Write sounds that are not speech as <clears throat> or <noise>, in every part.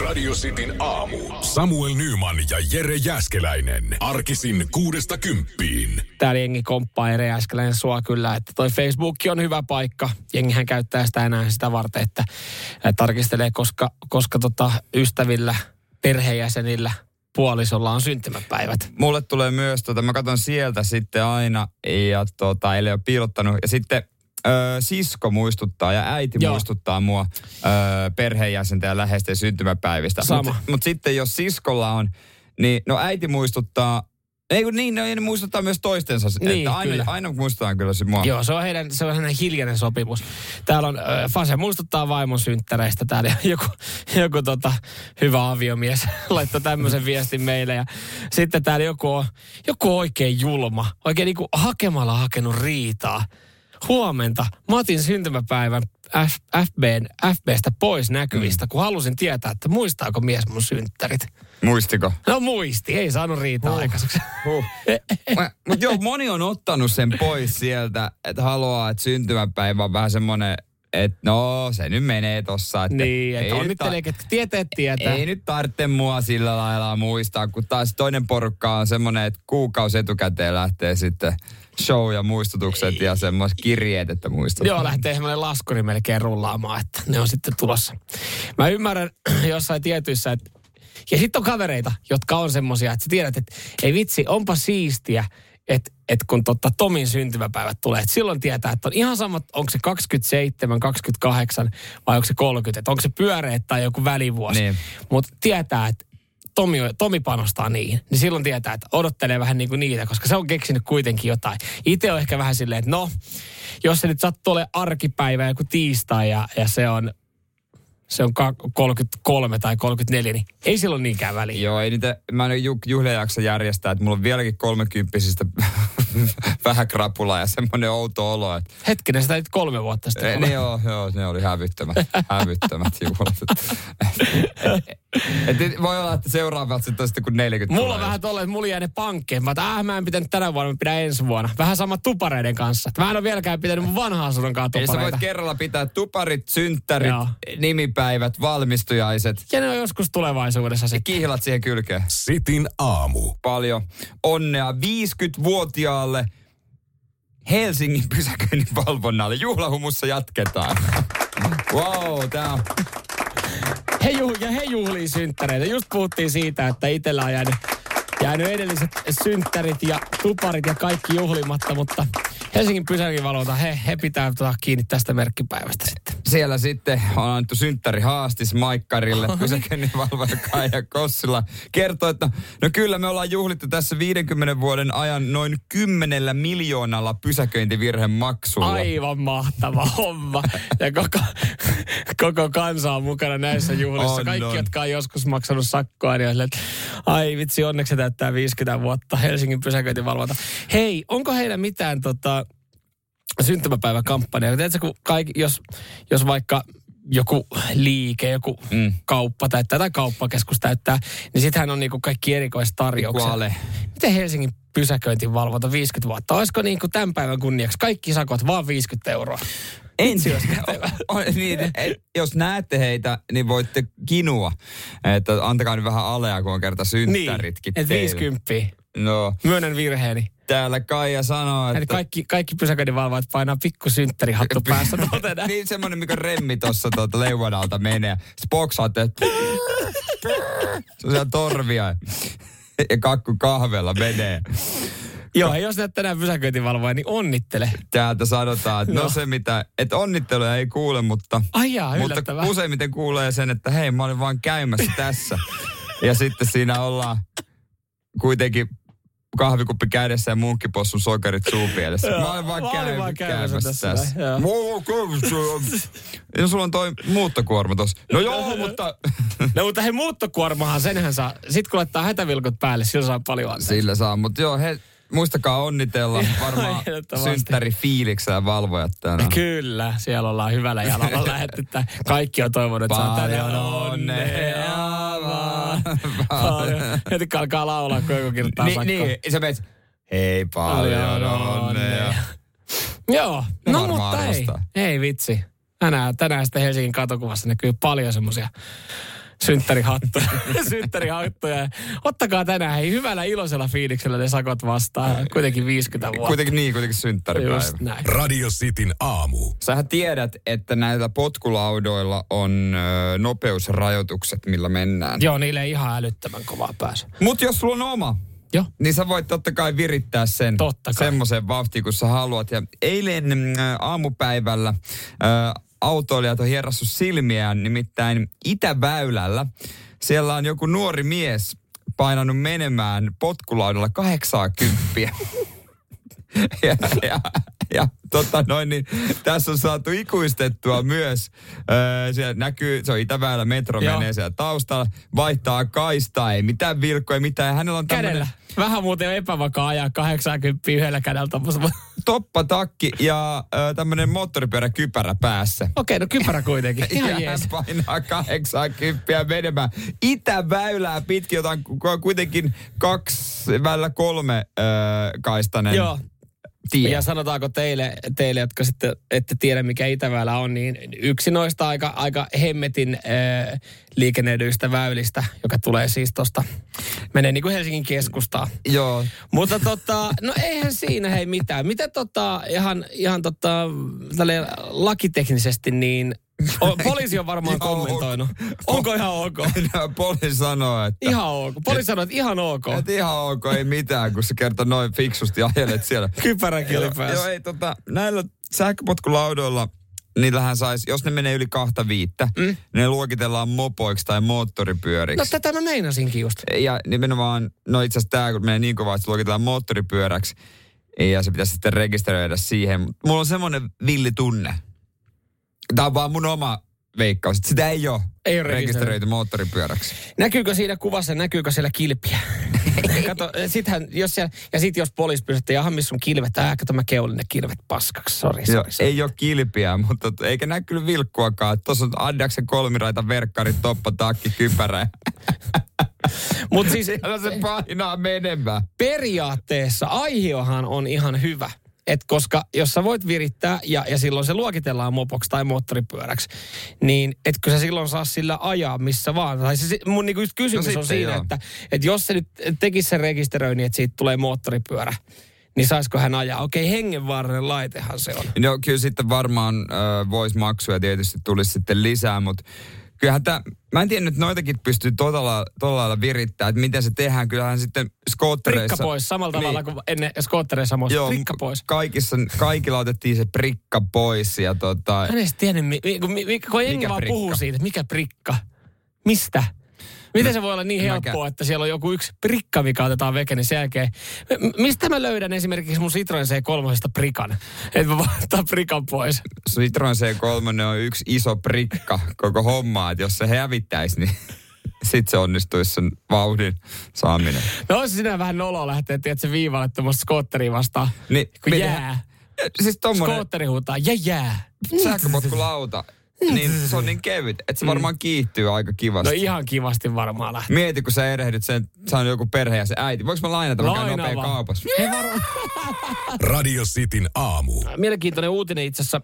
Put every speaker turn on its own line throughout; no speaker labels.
Radio Cityn aamu. Samuel Nyman ja Jere Jäskeläinen. Arkisin kuudesta kymppiin.
Täällä jengi komppaa Jere Jäskeläinen sua kyllä, että toi Facebook on hyvä paikka. Jengihän käyttää sitä enää sitä varten, että tarkistelee, koska, koska tota ystävillä, perheenjäsenillä, puolisolla on syntymäpäivät.
Mulle tulee myös, tota, mä katson sieltä sitten aina, ja tota, ei ole piilottanut. Ja sitten ö, sisko muistuttaa ja äiti Joo. muistuttaa mua ö, perheenjäsenten ja läheisten syntymäpäivistä. Mutta mut sitten jos siskolla on, niin no äiti muistuttaa ei kun niin, ne muistuttaa myös toistensa. Niin, että aina, kyllä. aina muistutaan kyllä se mua.
Joo, se on heidän, se on heidän hiljainen sopimus. Täällä on, äh, Fase muistuttaa vaimon synttäreistä täällä. <laughs> Joku, joku tota, hyvä aviomies <laughs> laittoi tämmöisen viestin meille. Ja sitten täällä joku on, joku oikein julma. Oikein niinku hakemalla hakenut riitaa huomenta. Mä otin syntymäpäivän F, FBn, FBstä pois näkyvistä, mm. kun halusin tietää, että muistaako mies mun synttärit.
Muistiko?
No muisti, ei saanut riitaa huh. aikaiseksi. Huh. <laughs>
Mutta joo, moni on ottanut sen pois sieltä, että haluaa, että syntymäpäivä on vähän semmoinen että no se nyt menee tossa. Että
niin, että onnittelee, että tietää, tietää.
Ei nyt tarvitse mua sillä lailla muistaa, kun taas toinen porukka on semmoinen, että kuukausi etukäteen lähtee sitten show ja muistutukset ja semmoiset kirjeet, että muistut.
Joo, lähtee semmoinen laskuri melkein rullaamaan, että ne on sitten tulossa. Mä ymmärrän <clears throat> jossain tietyissä, että ja sitten on kavereita, jotka on semmoisia, että sä tiedät, että ei vitsi, onpa siistiä, että et kun totta Tomin syntymäpäivät tulee, että silloin tietää, että on ihan sama, onko se 27, 28 vai onko se 30, että onko se pyöreä tai joku välivuosi. Niin. Mutta tietää, että Tomi, Tomi panostaa niin, niin silloin tietää, että odottelee vähän niin kuin niitä, koska se on keksinyt kuitenkin jotain. Itse on ehkä vähän silleen, että no, jos se nyt sattuu olemaan arkipäivä joku tiistai ja, ja se on se on 33 tai 34, niin ei silloin niinkään väliä.
Joo, ei niitä, mä en juhlia jaksa järjestää, että mulla on vieläkin kolmekymppisistä <laughs> vähän krapula ja semmoinen outo olo. Että...
Hetkinen, sitä kolme vuotta sitten.
Ne, joo, joo, ne oli hävyttömät, hävyttömät juhlat. <laughs> <laughs> et, et, voi olla, että seuraavat sitten sitten kuin 40
Mulla on vähän tolleen, että mulla jää ne pankkeen. Mä, että äh, mä en pitänyt tänä vuonna, mä pidän ensi vuonna. Vähän sama tupareiden kanssa. Mä en ole vieläkään pitänyt mun vanhaa asunnon kanssa tupareita.
Eli sä voit kerralla pitää tuparit, synttärit, Joo. nimipäivät, valmistujaiset.
Ja ne on joskus tulevaisuudessa sitten.
Ja kihlat siihen kylkeen.
Sitin aamu.
Paljon onnea 50-vuotiaalle Helsingin pysäköinnin valvonnalle. Juhlahumussa jatketaan. Wow, tää on
he juh, ja he juhlii synttäreitä. Just puhuttiin siitä, että itsellä on jäänyt, jäänyt edelliset synttärit ja tuparit ja kaikki juhlimatta, mutta Helsingin pysäkinvalvonta, he, he pitää tuota kiinni tästä merkkipäivästä sitten.
Siellä sitten on annettu synttäri haastis Maikkarille, pysäköinninvalvoja Kaija Kossila. Kertoo, että no kyllä me ollaan juhlittu tässä 50 vuoden ajan noin 10 miljoonalla pysäköintivirhemaksulla.
Aivan mahtava homma. Ja koko, koko kansa on mukana näissä juhlissa. On, Kaikki, on. jotka on joskus maksanut sakkoa, niin että ai vitsi, onneksi täyttää 50 vuotta Helsingin pysäköintivalvonta. Hei, onko heillä mitään tota, syntymäpäiväkampanja. Tiedätkö, kun kaikki, jos, jos vaikka joku liike, joku mm. kauppa täyttää tai kauppakeskus täyttää, niin sittenhän on niinku kaikki erikoistarjoukset. Kuale. Miten Helsingin pysäköintivalvonta 50 vuotta? Olisiko niinku tämän päivän kunniaksi kaikki sakot vaan 50 euroa?
Ensi, jos, <laughs> niin, et, jos näette heitä, niin voitte kinua. Että antakaa nyt vähän alea, kun on kerta synttäritkin
Niin, että 50.
No.
Myönnän virheeni.
Täällä Kaija sanoo, että...
Eli kaikki, kaikki pysäköinninvalvojat painaa pikku synttärihattu <laughs> päässä <laughs>
Niin semmonen, mikä remmi tuossa tuota leuan alta menee. Sitten boksaatte, että... Se on torvia. <laughs> Ja kakku kahvella menee.
Joo, jos näet tänään pysäköintivalvoja, niin onnittele.
Täältä sanotaan, että no, no se mitä, että onnitteluja ei kuule, mutta,
Ai jaa,
mutta useimmiten kuulee sen, että hei, mä olin vaan käymässä tässä. <laughs> ja sitten siinä ollaan kuitenkin kahvikuppi kädessä ja munkkipossun sokerit suupielessä. Mä olen vaan, käy, vaan käymässä tässä. tässä. ja sulla on toi muuttokuorma tossa. No <laughs> joo, mutta...
no mutta hei, muuttokuormahan, senhän saa. Sitten kun laittaa hätävilkut päälle, sillä saa paljon anteeksi.
Sillä saa, mutta joo, he, muistakaa onnitella varmaan synttäri fiiliksellä valvojat tänään.
Kyllä, siellä ollaan hyvällä jalalla <laughs> lähetty. Kaikki on toivonut, että saa tänne onnea vaan. Heti alkaa laulaa, kun joku kirjoittaa
Ni, Niin, sä menet, hei paljon onnea.
Joo, no mutta ei, ei vitsi. Tänään, tänään sitten Helsingin katokuvassa näkyy paljon semmoisia synttärihattuja. <laughs> synttärihattuja. Ottakaa tänään hei, hyvällä iloisella fiiliksellä ne sakot vastaan. Kuitenkin 50 vuotta.
Kuitenkin niin, kuitenkin synttäripäivä.
Just näin.
Radio Cityn aamu.
Sähän tiedät, että näillä potkulaudoilla on ö, nopeusrajoitukset, millä mennään.
Joo, niille ei ihan älyttömän kovaa pääse.
Mutta jos sulla on oma,
Joo.
niin sä voit totta kai virittää sen
Totta kai.
semmoiseen vauhtiin, kun sä haluat. Ja eilen äh, aamupäivällä äh, autoilijat on hierassu silmiään, nimittäin Itäväylällä. Siellä on joku nuori mies painanut menemään potkulaudalla 80. <laughs> ja, ja, ja tota noin, niin tässä on saatu ikuistettua myös. Öö, siellä näkyy, se on Itäväylä, metro
Joo.
menee siellä taustalla, vaihtaa kaistaa, ei mitään vilkkoja, mitään. Ja hänellä on tämmöinen
Kädellä. Vähän muuten on epävakaa ajaa 80 yhdellä kädellä tommosella.
toppatakki ja ö, tämmöinen moottoripyöräkypärä päässä.
Okei, no kypärä kuitenkin. <laughs>
ja
Ihan
hän
jees.
painaa 80 menemään Itäväylää pitkin, jota on ku- kuitenkin kaksi, välillä kolme ö, kaistanen
Joo.
Tie.
Ja sanotaanko teille, teille, jotka sitten ette tiedä mikä Itäväylä on, niin yksi noista aika, aika hemmetin äh, liikennöidyistä väylistä, joka tulee siis tuosta, menee niin kuin Helsingin keskustaan.
Joo.
Mutta tota, no eihän siinä hei mitään. Mitä tota, ihan, ihan tota, lakiteknisesti, niin o, poliisi on varmaan
Ihan
kommentoinut. Onko ihan ok?
Poliisi sanoo, että...
Ihan ok. Poliisi sanoo, että ihan ok.
Et ihan ok, ei mitään, kun sä kerta noin fiksusti ajelet siellä. <laughs>
Kypäräkin oli
Joo,
päässä.
Joo, ei tota, näillä sähköpotkulaudoilla, niillähän sais, jos ne menee yli kahta viittä, mm. ne luokitellaan mopoiksi tai moottoripyöriksi.
No tätä mä meinasinkin just.
ja nimenomaan, no itse asiassa tämä, kun menee niin kovaa, että se luokitellaan moottoripyöräksi, ja se pitäisi sitten rekisteröidä siihen. Mulla on semmoinen villi tunne. Tämä on vaan mun oma veikkaus, sitä ei ole,
Ei ole
rekisteröity moottoripyöräksi.
Näkyykö siinä kuvassa, näkyykö siellä kilpiä? <laughs> kato, sittenhän, jos siellä, ja sitten jos poliisi pysyy, että jaha, missä sun kilvet? Ää, kato mä keulin ne kilvet paskaksi. Sori,
Joo, ei ole kilpiä, mutta eikä näy kyllä vilkkuakaan. Tuossa on Addaksen kolmiraita verkkari, toppa, takki, kypärä.
Mutta siis
Siellä se painaa menemään.
periaatteessa aihiohan on ihan hyvä. Et koska jos sä voit virittää ja, ja silloin se luokitellaan mopoksi tai moottoripyöräksi, niin etkö sä silloin saa sillä ajaa missä vaan. Tai se, mun niinku just kysymys
No
on siinä,
joo.
että, että jos se nyt tekisi sen rekisteröinnin, että siitä tulee moottoripyörä, niin saisiko hän ajaa? Okei, hengenvaarallinen laitehan se on.
No kyllä sitten varmaan äh, voisi maksuja tietysti tulisi sitten lisää, mutta kyllähän tämä, mä en tiedä nyt noitakin pystyy todella, todella lailla virittämään, että miten se tehdään. Kyllähän sitten skoottereissa...
Prikka pois, samalla
Niin.
tavalla kuin ennen skoottereissa muista.
Joo,
Prikka pois.
Kaikissa, kaikilla otettiin se prikka pois ja tota...
Hän ei edes tiennyt, mi, mi, mi, kun jengi vaan
prikka?
puhuu siitä, että mikä prikka, mistä? Miten se voi olla niin helppoa, että siellä on joku yksi prikka, mikä otetaan veke, niin sen jälkeen... M- mistä mä löydän esimerkiksi mun Citroen C3 prikan? Että mä voin ottaa prikan pois.
Citroen C3 on yksi iso prikka koko hommaa, että jos se hävittäisi, niin <laughs> sitten se onnistuisi sen vauhdin saaminen.
No olisi sinä vähän noloa lähteä, tiedätkö, viivalle tuommoista skootteria vastaan,
Niin,
kun jää.
Siis tommonen
Skootteri huutaa, jää jää.
sähköpotkulauta, niin se on niin kevyt, että se varmaan kiihtyy aika
No
kivasti.
ihan kivasti varmaan lähtee.
Mieti, kun sä erehdyt sen, se on joku perhe ja se äiti. Voinko mä lainata, mä käyn nopea kaupassa?
Radio Cityn aamu.
mielenkiintoinen uutinen itse asiassa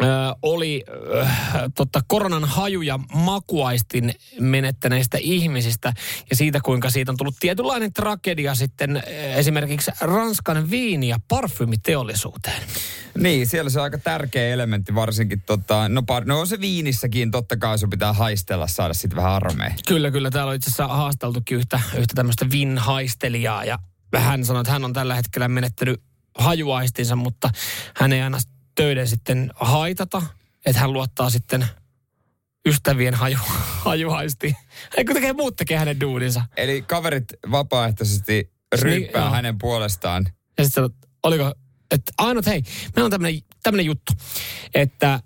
ö, oli ö, totta, koronan haju- ja makuaistin menettäneistä ihmisistä ja siitä, kuinka siitä on tullut tietynlainen tragedia sitten esimerkiksi Ranskan viini- ja parfymiteollisuuteen.
Niin, siellä se on aika tärkeä elementti varsinkin. Tota, no, par, no on se viinissäkin, totta kai sun pitää haistella, saada sitten vähän aromea.
Kyllä, kyllä. Täällä on itse asiassa haasteltukin yhtä, yhtä tämmöistä vinhaistelijaa ja hän sanoi, että hän on tällä hetkellä menettänyt hajuaistinsa, mutta hän ei aina töiden sitten haitata, että hän luottaa sitten ystävien haju, hajuaistiin. Eikö tekee muut tekee hänen duuninsa.
Eli kaverit vapaaehtoisesti ryppää
joo.
hänen puolestaan.
Ja sitten oliko, että ainut hei, meillä on tämmöinen, tämmöinen juttu, että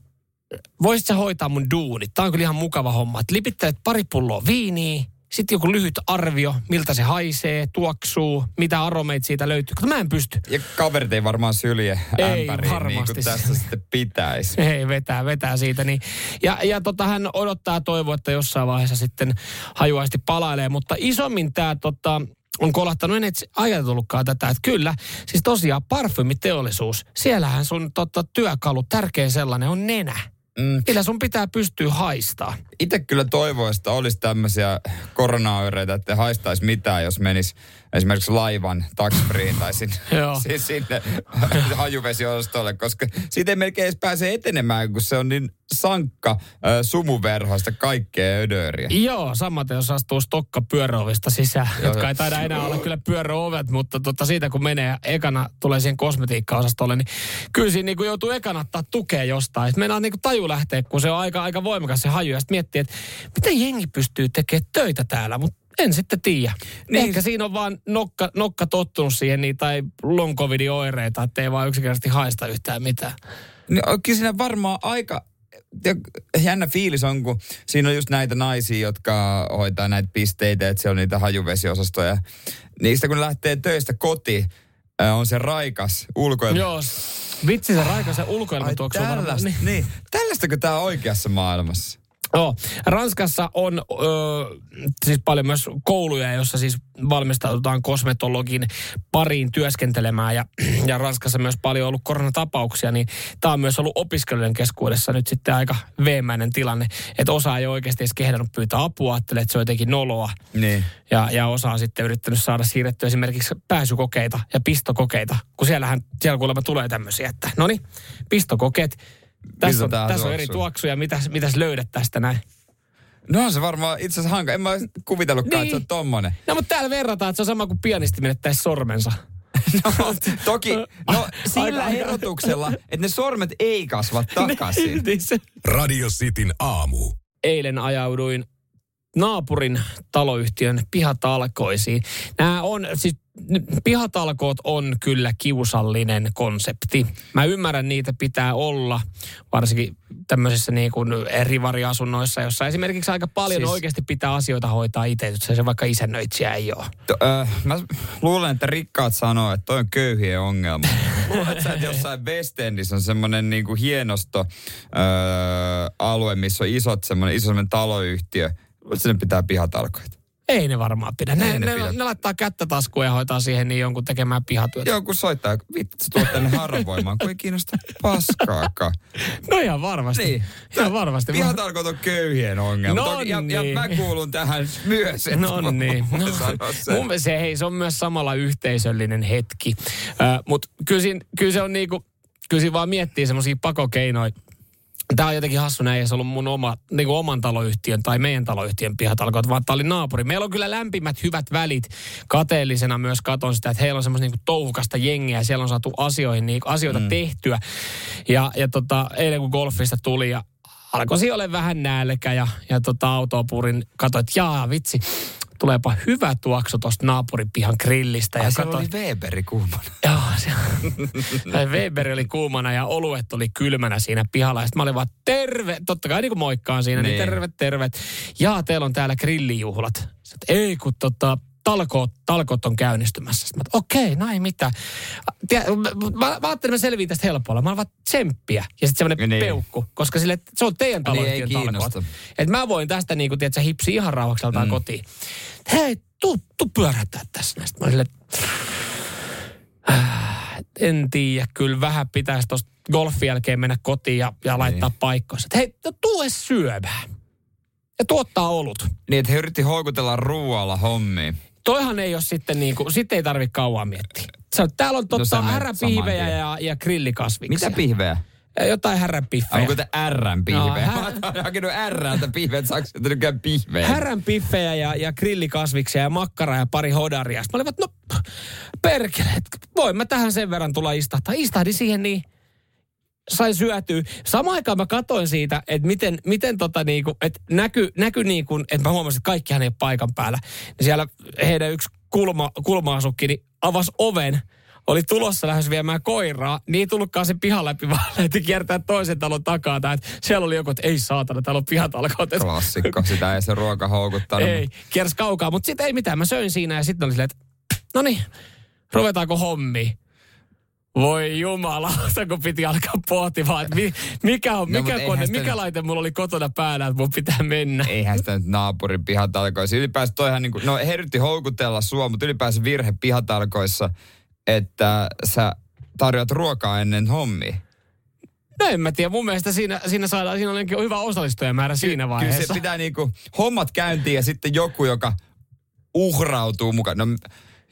voisit sä hoitaa mun duunit. Tämä on kyllä ihan mukava homma. Että lipittelet pari pulloa viiniä, sitten joku lyhyt arvio, miltä se haisee, tuoksuu, mitä aromeita siitä löytyy. Kun mä en pysty.
Ja kaverit ei varmaan sylje
Ei
ämpäriin, niin
varmasti.
kuin tässä sitten pitäisi.
Ei, vetää, vetää siitä. Niin. Ja, ja tota, hän odottaa ja toivoo, että jossain vaiheessa sitten hajuaisti palailee. Mutta isommin tämä tota, on kolahtanut, en itse ajatellutkaan tätä, että kyllä, siis tosiaan parfymiteollisuus, siellähän sun tota, työkalu, tärkein sellainen on nenä. Mm. Kyllä sun pitää pystyä haistaa.
Itse kyllä toivoisin, että olisi tämmöisiä koronaoireita, että haistaisi mitään, jos menis esimerkiksi laivan taksfriin tai sinne, <laughs> siis sinne hajuvesiosastolle, koska siitä ei melkein edes pääse etenemään, kun se on niin sankka äh, sumuverhoista kaikkea ödöriä.
Joo, samaten jos astuu stokka pyöräovista sisään, Joo, jotka ei taida enää olla kyllä pyöräovet, mutta tota siitä kun menee ekana tulee siihen kosmetiikkaosastolle, niin kyllä siinä niin kuin joutuu ekana ottaa tukea jostain. Sitten mennään niin kuin taju lähteä, kun se on aika, aika voimakas se haju, ja sitten miettii, että miten jengi pystyy tekemään töitä täällä, mutta en sitten tiedä. Niin. Ehkä siinä on vaan nokka, nokka tottunut siihen niin, tai long oireita, että ei vaan yksinkertaisesti haista yhtään mitään.
Niin, kyllä siinä varmaan aika jännä fiilis on, kun siinä on just näitä naisia, jotka hoitaa näitä pisteitä, että siellä on niitä hajuvеsiosastoja. Niistä kun lähtee töistä kotiin, on se raikas ulkoilma.
Joo, vitsi se raikas ja ulkoilmatuoksu
on varmaan. Niin. niin. Tällaistako tämä oikeassa maailmassa?
Joo. Ranskassa on ö, siis paljon myös kouluja, joissa siis valmistaudutaan kosmetologin pariin työskentelemään. Ja, <clears throat> ja Ranskassa myös paljon ollut koronatapauksia, niin tämä on myös ollut opiskelijoiden keskuudessa nyt sitten aika veemäinen tilanne. Että osa ei oikeasti edes kehdannut pyytää apua, ajattelee, että se on jotenkin noloa.
Niin.
Ja, ja osa on sitten yrittänyt saada siirrettyä esimerkiksi pääsykokeita ja pistokokeita, kun siellähän, siellä kuulemma tulee tämmöisiä, että no niin, pistokokeet tässä on, tässä on eri tuoksuja. Mitäs, mitäs löydät tästä näin?
No se varmaan itse asiassa hanka. En mä kuvitellutkaan, niin. että se on niin. tommonen.
No mutta täällä verrataan, että se on sama kuin pianisti menettäisi sormensa. <laughs>
No, toki, no <laughs> sillä erotuksella, että ne sormet ei kasva <laughs> takaisin. Niin,
Radio Cityn aamu.
Eilen ajauduin naapurin taloyhtiön pihatalkoisiin. Nämä on, siis pihatalkoot on kyllä kiusallinen konsepti. Mä ymmärrän, niitä pitää olla, varsinkin tämmöisissä niin kuin rivariasunnoissa, jossa esimerkiksi aika paljon siis... oikeasti pitää asioita hoitaa itse, jos se vaikka isännöitsijä ei ole.
To, äh, mä luulen, että rikkaat sanoo, että toi on köyhien ongelma. <laughs> Luulen, että jossain West Endissä on semmoinen niin kuin hienosto äh, alue, missä on isot semmoinen, iso semmoinen taloyhtiö. Sinne pitää pihatalkoita.
Ei ne varmaan pidä. Ne, ne, ne, ne laittaa kättä taskuun ja hoitaa siihen niin jonkun tekemään pihatyötä.
Joku soittaa, vittu se tuo tänne harvoimaan, kun ei kiinnosta paskaakaan.
No ihan varmasti. Niin. Ihan varmasti.
Pihatalkot on köyhien ongelma. No Toki, niin. ja, ja, mä kuulun tähän myös.
No niin. No, mun se, hei, se on myös samalla yhteisöllinen hetki. Uh, Mutta kyllä, kyllä se on niinku, kyllä siinä vaan miettii semmoisia pakokeinoja Tämä on jotenkin hassu, näin ei se ollut mun oma, niin kuin oman taloyhtiön tai meidän taloyhtiön pihatalkoot, vaan tämä oli naapuri. Meillä on kyllä lämpimät hyvät välit. Kateellisena myös katon sitä, että heillä on semmoista niin touhukasta jengiä ja siellä on saatu asioihin, niin, asioita mm. tehtyä. Ja, ja tota, eilen kun golfista tuli ja alkoi olla vähän nälkä ja, ja tota, autoa purin, katsoin, että jaa vitsi, tuleepa hyvä tuoksu tuosta naapuripihan grillistä.
Ja kato... oli Weberi kuumana.
Joo, se... <laughs> Weberi oli kuumana ja oluet oli kylmänä siinä pihalla. Ja mä olin vaan terve, totta kai niin kuin moikkaan siinä, niin, niin terve, terve. Ja teillä on täällä grillijuhlat. Sitten, ei kun tota, talkoot, talkoot on käynnistymässä. Sitten mä okei, okay, no ei mitään. Mä, mä, mä ajattelin, että mä selviin tästä helpolla. Mä olen vaan tsemppiä ja sitten semmoinen niin. peukku, koska sille, se on teidän taloyhtiön niin talkoot. Et mä voin tästä niin kuin, tiedätkö, hipsi ihan rauhakseltaan mm. kotiin. Hei, tuu, tuu pyörättää tässä näistä. Mä olin äh, en tiedä, kyllä vähän pitäisi tuosta golfin jälkeen mennä kotiin ja, ja laittaa niin. paikkoissa. Hei, no, tuu edes syömään. Ja tuottaa olut.
Niin, että he yritti houkutella ruoalla hommiin.
Toihan ei ole sitten niin kuin, sitten ei tarvitse kauan miettiä. Sä, täällä on totta no, häränpihvejä ja, ja grillikasviksia.
Mitä pihvejä?
Jotain häränpiffejä.
Onko te ärrän pihvejä? No, här... Mä oon hakenut ärrältä pihvejä, että saako pihvejä?
Häränpiffejä ja, ja grillikasviksia ja makkara ja pari hodaria. Sitten mä olin, no perkele, voin mä tähän sen verran tulla istahtaa. Istahdin siihen niin sai syötyä. Samaan aikaan mä katoin siitä, että miten, miten tota niinku, että näky, näky niinku, että mä huomasin, että kaikkihan ei ole paikan päällä. Ja siellä heidän yksi kulma, kulma-asukki niin avasi oven, oli tulossa lähes viemään koiraa, niin tullutkaan se pihan läpi, <laughs> vaan lähti kiertää toisen talon takaa. Tai, että siellä oli joku, että ei saatana, täällä on pihatalkoot.
Klassikko, sitä ei se ruoka houkuttanut.
Ei, kiersi kaukaa, mutta sitten ei mitään. Mä söin siinä ja sitten oli silleen, että no niin, ruvetaanko hommi? Voi jumala, <laughs> kun piti alkaa pohtimaan, että mikä, on, no, mikä, kone, sitä... mikä laite mulla oli kotona päällä, että mun pitää mennä.
Eihän sitä nyt naapurin pihatalkoissa. Ylipäänsä toihan niin kuin, no he yritti houkutella sua, mutta ylipäänsä virhe pihatalkoissa, että sä tarjoat ruokaa ennen hommia.
No en mä tiedä, mun mielestä siinä, siinä saadaan, siinä on hyvä osallistujamäärä siinä vaiheessa.
Kyllä se pitää niinku hommat käyntiin ja sitten joku, joka uhrautuu mukaan. No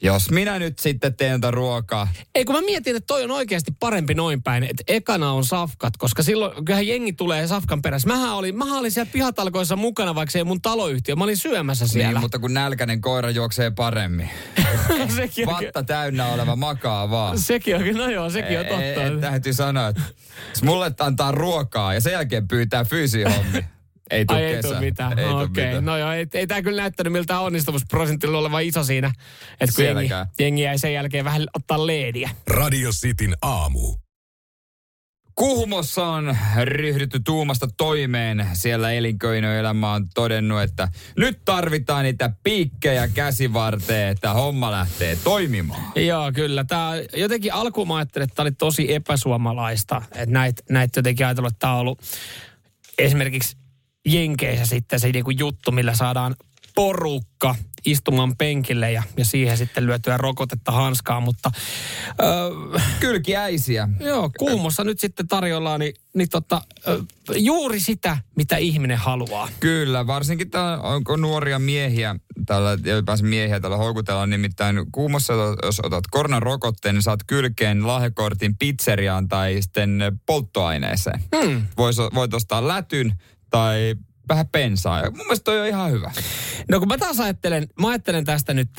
jos minä nyt sitten teen tätä ruokaa.
Ei kun mä mietin, että toi on oikeasti parempi noin päin, että ekana on safkat, koska silloin kyllähän jengi tulee safkan perässä. Mähän olin, mähän olin siellä pihatalkoissa mukana, vaikka se ei mun taloyhtiö. Mä olin syömässä siellä.
Niin, mutta kun nälkäinen koira juoksee paremmin. <laughs> sekin Vatta täynnä oleva makaa vaan.
Sekin on, no joo, sekin on totta. Ei,
täytyy sanoa, että mulle antaa ruokaa ja sen jälkeen pyytää fyysisiä hommia. <laughs> Ei tule
Ai, kesä. ei mitään. Ei Okei, okay. no joo, ei, ei tämä kyllä näyttänyt miltä onnistumusprosentilla oleva iso siinä. Että kun jengi, jengi jäi sen jälkeen vähän ottaa leediä.
Radio Cityn aamu.
Kuhmossa on ryhdytty tuumasta toimeen. Siellä elinkeinoelämä on todennut, että nyt tarvitaan niitä piikkejä käsivarteen, että homma lähtee toimimaan.
Joo, kyllä. Tää, jotenkin alkuun mä ajattelin, että tämä oli tosi epäsuomalaista. Että näitä näit jotenkin ajatellut, että tämä on ollut esimerkiksi Jenkeissä sitten se niinku juttu, millä saadaan porukka istumaan penkille ja, ja siihen sitten lyötyä rokotetta hanskaa, mutta...
Öö, Kylkiäisiä.
Joo, kuumossa nyt sitten tarjolla niin, niin tota, juuri sitä, mitä ihminen haluaa.
Kyllä, varsinkin täällä onko nuoria miehiä, täällä ylipäänsä miehiä täällä houkutellaan, nimittäin kuumossa, jos otat koronarokotteen, niin saat kylkeen lahjakortin pizzeriaan tai sitten polttoaineeseen. Hmm. Vois, voit ostaa lätyn tai vähän pensaa. Ja mun mielestä toi on ihan hyvä.
No kun mä taas ajattelen, mä ajattelen tästä nyt,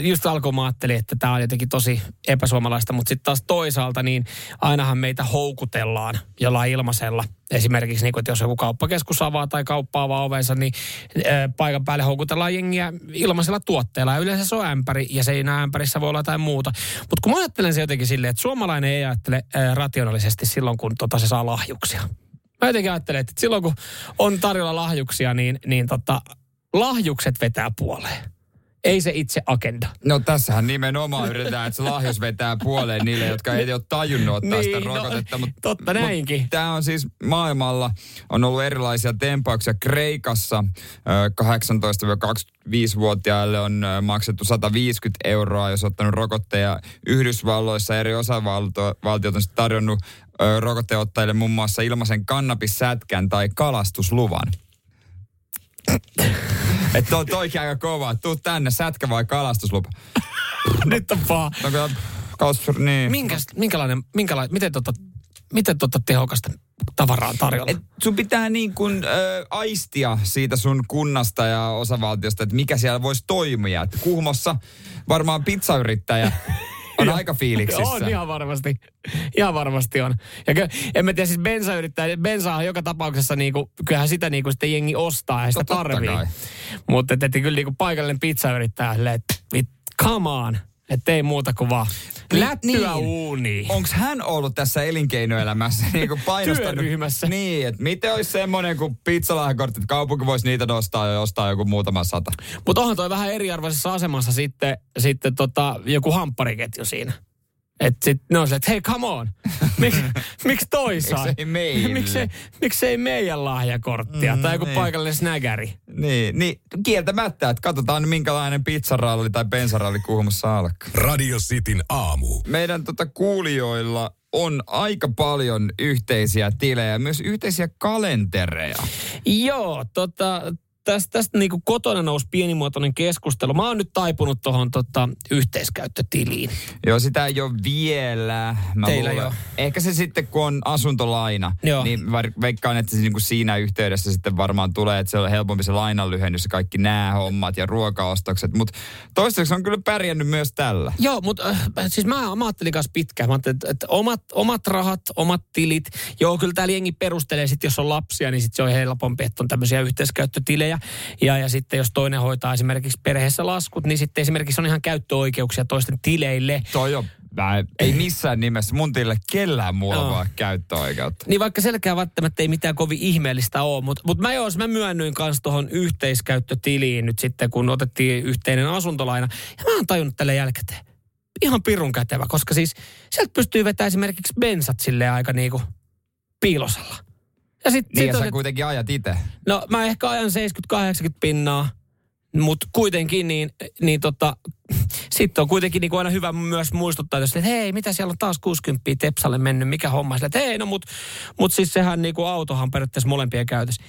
just alkuun mä ajattelin, että tämä on jotenkin tosi epäsuomalaista, mutta sitten taas toisaalta niin ainahan meitä houkutellaan jollain ilmaisella. Esimerkiksi niin kuin, että jos joku kauppakeskus avaa tai kauppa avaa ovensa, niin paikan päälle houkutellaan jengiä ilmaisella tuotteella. Ja yleensä se on ämpäri ja siinä ämpärissä voi olla jotain muuta. Mutta kun mä ajattelen se jotenkin silleen, että suomalainen ei ajattele rationaalisesti silloin, kun tota se saa lahjuksia. Mä jotenkin ajattelen, että silloin kun on tarjolla lahjuksia, niin, niin tota, lahjukset vetää puoleen. Ei se itse agenda.
No tässähän nimenomaan yritetään, että se lahjus vetää puoleen niille, jotka ei ole tajunnut ottaa niin, sitä rokotetta. No,
totta näinkin.
Tämä on siis maailmalla, on ollut erilaisia tempauksia. Kreikassa 18-25-vuotiaille on maksettu 150 euroa, jos ottanut rokotteja. Yhdysvalloissa eri osavaltiot on tarjonnut rokotteottajille muun muassa ilmaisen kannabissätkän tai kalastusluvan. Että on toikin aika kova. Tuu tänne, sätkä vai kalastuslupa?
Nyt on paha.
No, kalastus, niin.
Minkäs, minkälainen, minkälainen, miten tota, miten tota tehokasta tavaraa tarjolla? Et
sun pitää niin kuin ö, aistia siitä sun kunnasta ja osavaltiosta, että mikä siellä voisi toimia. Et Kuhmossa varmaan pizzayrittäjä on aika fiiliksissä.
On ihan varmasti. Ihan varmasti on. Ja ky- en mä tiedä, siis bensa yrittää, bensa on joka tapauksessa niinku, kyllähän sitä niinku sitten jengi ostaa ja sitä no, tarvii. Mutta että kyllä niinku paikallinen pizza yrittää että come on. Että ei muuta kuin vaan lättyä niin. uuniin.
Onko hän ollut tässä elinkeinoelämässä <laughs> niin kuin painostanut?
Työryhmässä.
Niin, että miten olisi semmoinen kuin pizzalahjakortit, että kaupunki voisi niitä nostaa ja ostaa joku muutama sata.
Mutta onhan toi vähän eriarvoisessa asemassa sitten, sitten tota, joku hamppariketju siinä. Että sit ne on se, että hei, come on. <laughs> Miksi miks toi sai?
Miksei meille?
Miksei, miksei meidän lahjakorttia mm, tai joku niin. paikallinen snägäri?
Niin, niin, kieltämättä, että katsotaan minkälainen pizzaralli tai bensaralli kuhumassa alkaa.
Radio Cityn aamu.
Meidän tota kuulijoilla on aika paljon yhteisiä tilejä, myös yhteisiä kalentereja.
Joo, tota, tästä, tästä niin kuin kotona nousi pienimuotoinen keskustelu. Mä oon nyt taipunut tuohon tota, yhteiskäyttötiliin.
Joo, sitä ei ole vielä. Mä
Teillä jo.
Ehkä se sitten, kun on asuntolaina, Joo. niin veikkaan, että se niin kuin siinä yhteydessä sitten varmaan tulee, että se on helpompi se lainanlyhennys ja kaikki nämä hommat ja ruokaostokset. Mutta toistaiseksi on kyllä pärjännyt myös tällä.
Joo, mutta äh, siis mä, mä ajattelin kanssa pitkään. Mä että, että omat, omat rahat, omat tilit. Joo, kyllä täällä jengi perustelee sitten, jos on lapsia, niin sitten se on helpompi, että on tämmöisiä yhteiskäyttötilejä. Ja, ja sitten jos toinen hoitaa esimerkiksi perheessä laskut, niin sitten esimerkiksi on ihan käyttöoikeuksia toisten tileille.
Toi on Mä ei missään nimessä mun tilille kellään muulla no. vaan käyttöoikeutta.
Niin vaikka selkeä välttämättä ei mitään kovin ihmeellistä ole, mutta mut mä jos mä myönnyin kanssa tuohon yhteiskäyttötiliin nyt sitten, kun otettiin yhteinen asuntolaina. Ja mä oon tajunnut tälle jälkikäteen. Ihan pirun kätevä, koska siis sieltä pystyy vetämään esimerkiksi bensat sille aika niinku piilosalla.
Ja sit, niin sit ja sä kuitenkin ajat itse.
No mä ehkä ajan 70-80 pinnaa. Mutta kuitenkin niin, niin tota, <laughs> sitten on kuitenkin niin kuin aina hyvä myös muistuttaa, että hei, mitä siellä on taas 60 Tepsalle mennyt, mikä homma. Sille, että hei, no mut, mut siis sehän niin kuin autohan periaatteessa molempien käytössä.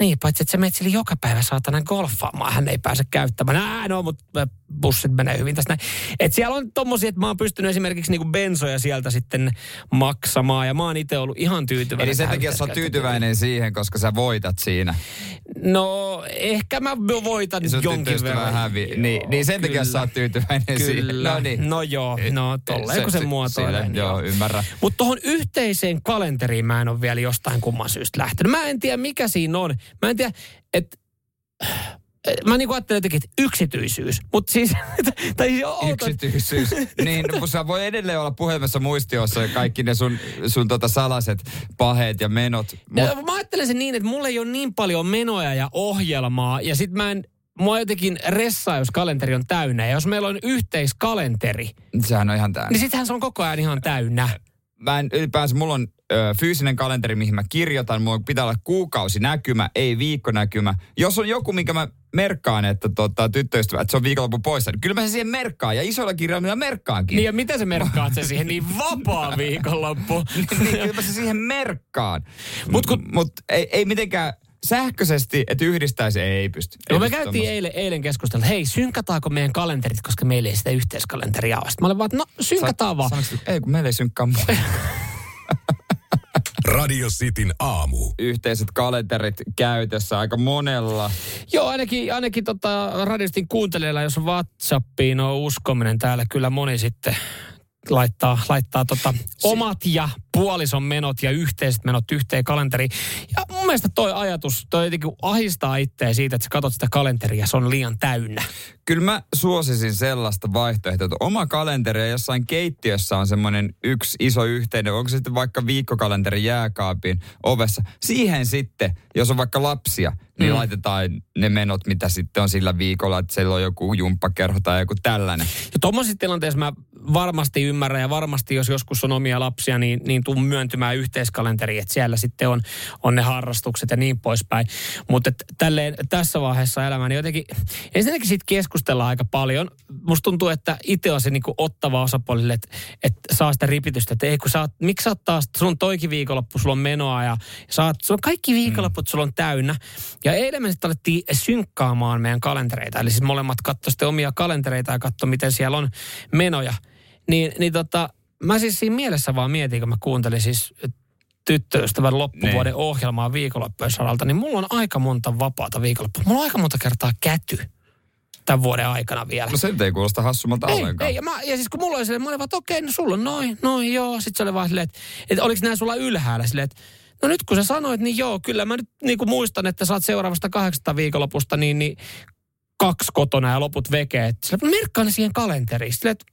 Niin, paitsi että se metseli joka päivä saatana golfaamaan. Hän ei pääse käyttämään. Nää, no, mutta bussit menee hyvin tässä näin. Et siellä on tommosia, että mä oon pystynyt esimerkiksi niinku bensoja sieltä sitten maksamaan. Ja mä oon itse ollut ihan tyytyväinen.
Eli sen takia sä oot tyytyväinen siihen, koska sä voitat siinä.
No, ehkä mä voitan
Sun
jonkin verran.
Hävi. Niin, niin sen takia sä oot tyytyväinen
Kyllä.
siihen. No, niin.
no joo, no tolleen kun se, se muotoilee. Niin
joo, ymmärrän.
Mutta tuohon yhteiseen kalenteriin mä en ole vielä jostain kumman syystä lähtenyt. Mä en tiedä, mikä siinä on. Mä en tiedä, että mä niin ajattelin jotenkin, että yksityisyys. Mutta siis, <laughs> tai siis outo.
Yksityisyys. niin, <laughs> sä voi edelleen olla puhelimessa muistiossa kaikki ne sun, sun tota salaset paheet ja menot.
Mut... Ja, mä ajattelen sen niin, että mulla ei ole niin paljon menoja ja ohjelmaa. Ja sit mä en, mua jotenkin ressaa, jos kalenteri on täynnä. Ja jos meillä on yhteiskalenteri.
Sehän on ihan täynnä.
Niin sittenhän se on koko ajan ihan täynnä.
Mä en ylipäänsä, mulla on ö, fyysinen kalenteri, mihin mä kirjoitan. Mulla pitää olla kuukausi näkymä, ei viikkonäkymä. Jos on joku, mikä mä merkkaan, että tota, tyttöystävä, että se on viikonloppu poissa, niin kyllä mä sen siihen merkkaan. Ja isoilla kirjaimilla merkkaankin.
Niin ja mitä se merkkaat se siihen? Niin vapaa <laughs> viikonloppu.
niin, kyllä mä se siihen merkkaan. <laughs> Mutta mut, ei, ei mitenkään sähköisesti, että yhdistäisi, ei pysty.
Ei no me käytiin eilen, eilen keskustella, hei, synkataanko meidän kalenterit, koska meillä ei sitä yhteiskalenteria ole. Mä olin vaan, no synkataan Sa- vaan.
Sanoksi, ei, kun meillä ei synkkaa <laughs>
Radio Cityn aamu.
Yhteiset kalenterit käytössä aika monella.
Joo, ainakin, ainakin tota, radiostin kuuntelijalla, jos WhatsAppiin on uskominen täällä, kyllä moni sitten laittaa, laittaa tota omat ja puolison menot ja yhteiset menot yhteen kalenteriin. Ja mun mielestä toi ajatus, toi jotenkin ahistaa itseä siitä, että sä katsot sitä kalenteria se on liian täynnä.
Kyllä mä suosisin sellaista vaihtoehtoa, että oma kalenteri ja jossain keittiössä on semmoinen yksi iso yhteinen, onko se sitten vaikka viikkokalenteri jääkaapin ovessa. Siihen sitten, jos on vaikka lapsia, niin mm. laitetaan ne menot, mitä sitten on sillä viikolla, että siellä on joku jumppakerho tai joku tällainen.
Ja tuommoisissa tilanteissa mä varmasti ymmärrän ja varmasti jos joskus on omia lapsia, niin, niin tuu myöntymään yhteiskalenteri, että siellä sitten on, on ne harrastukset ja niin poispäin. Mutta tälleen tässä vaiheessa elämäni niin jotenkin, ensinnäkin siitä keskustellaan aika paljon. Musta tuntuu, että itse on se niinku ottava osapuolille, että, että saa sitä ripitystä, että ei kun sä oot, miksi sä oot taas, on toikin viikonloppu, sulla on menoa ja sä oot, sulla on kaikki viikonlopput, sulla on täynnä. Ja eilen me sitten alettiin synkkaamaan meidän kalentereita, eli siis molemmat katsoi sitten omia kalentereita ja katsoi, miten siellä on menoja. Niin, niin tota, mä siis siinä mielessä vaan mietin, kun mä kuuntelin siis tyttöystävän loppuvuoden niin. ohjelmaa viikonloppujen saralta, niin mulla on aika monta vapaata viikonloppua. Mulla on aika monta kertaa käty tämän vuoden aikana vielä.
No se ei kuulosta hassummalta
ei,
ollenkaan.
Ei, ja, mä, ja siis kun mulla oli silleen, mä olin vaan, että okei, no sulla on noin, noin, joo. Sitten se oli vaan silleen, että, että oliko nämä sulla ylhäällä silleen, että no nyt kun sä sanoit, niin joo, kyllä mä nyt niin kuin muistan, että oot seuraavasta kahdeksasta viikonlopusta, niin, niin kaksi kotona ja loput vekeet. Sillä merkkaan siihen kalenteriin. Sillä, että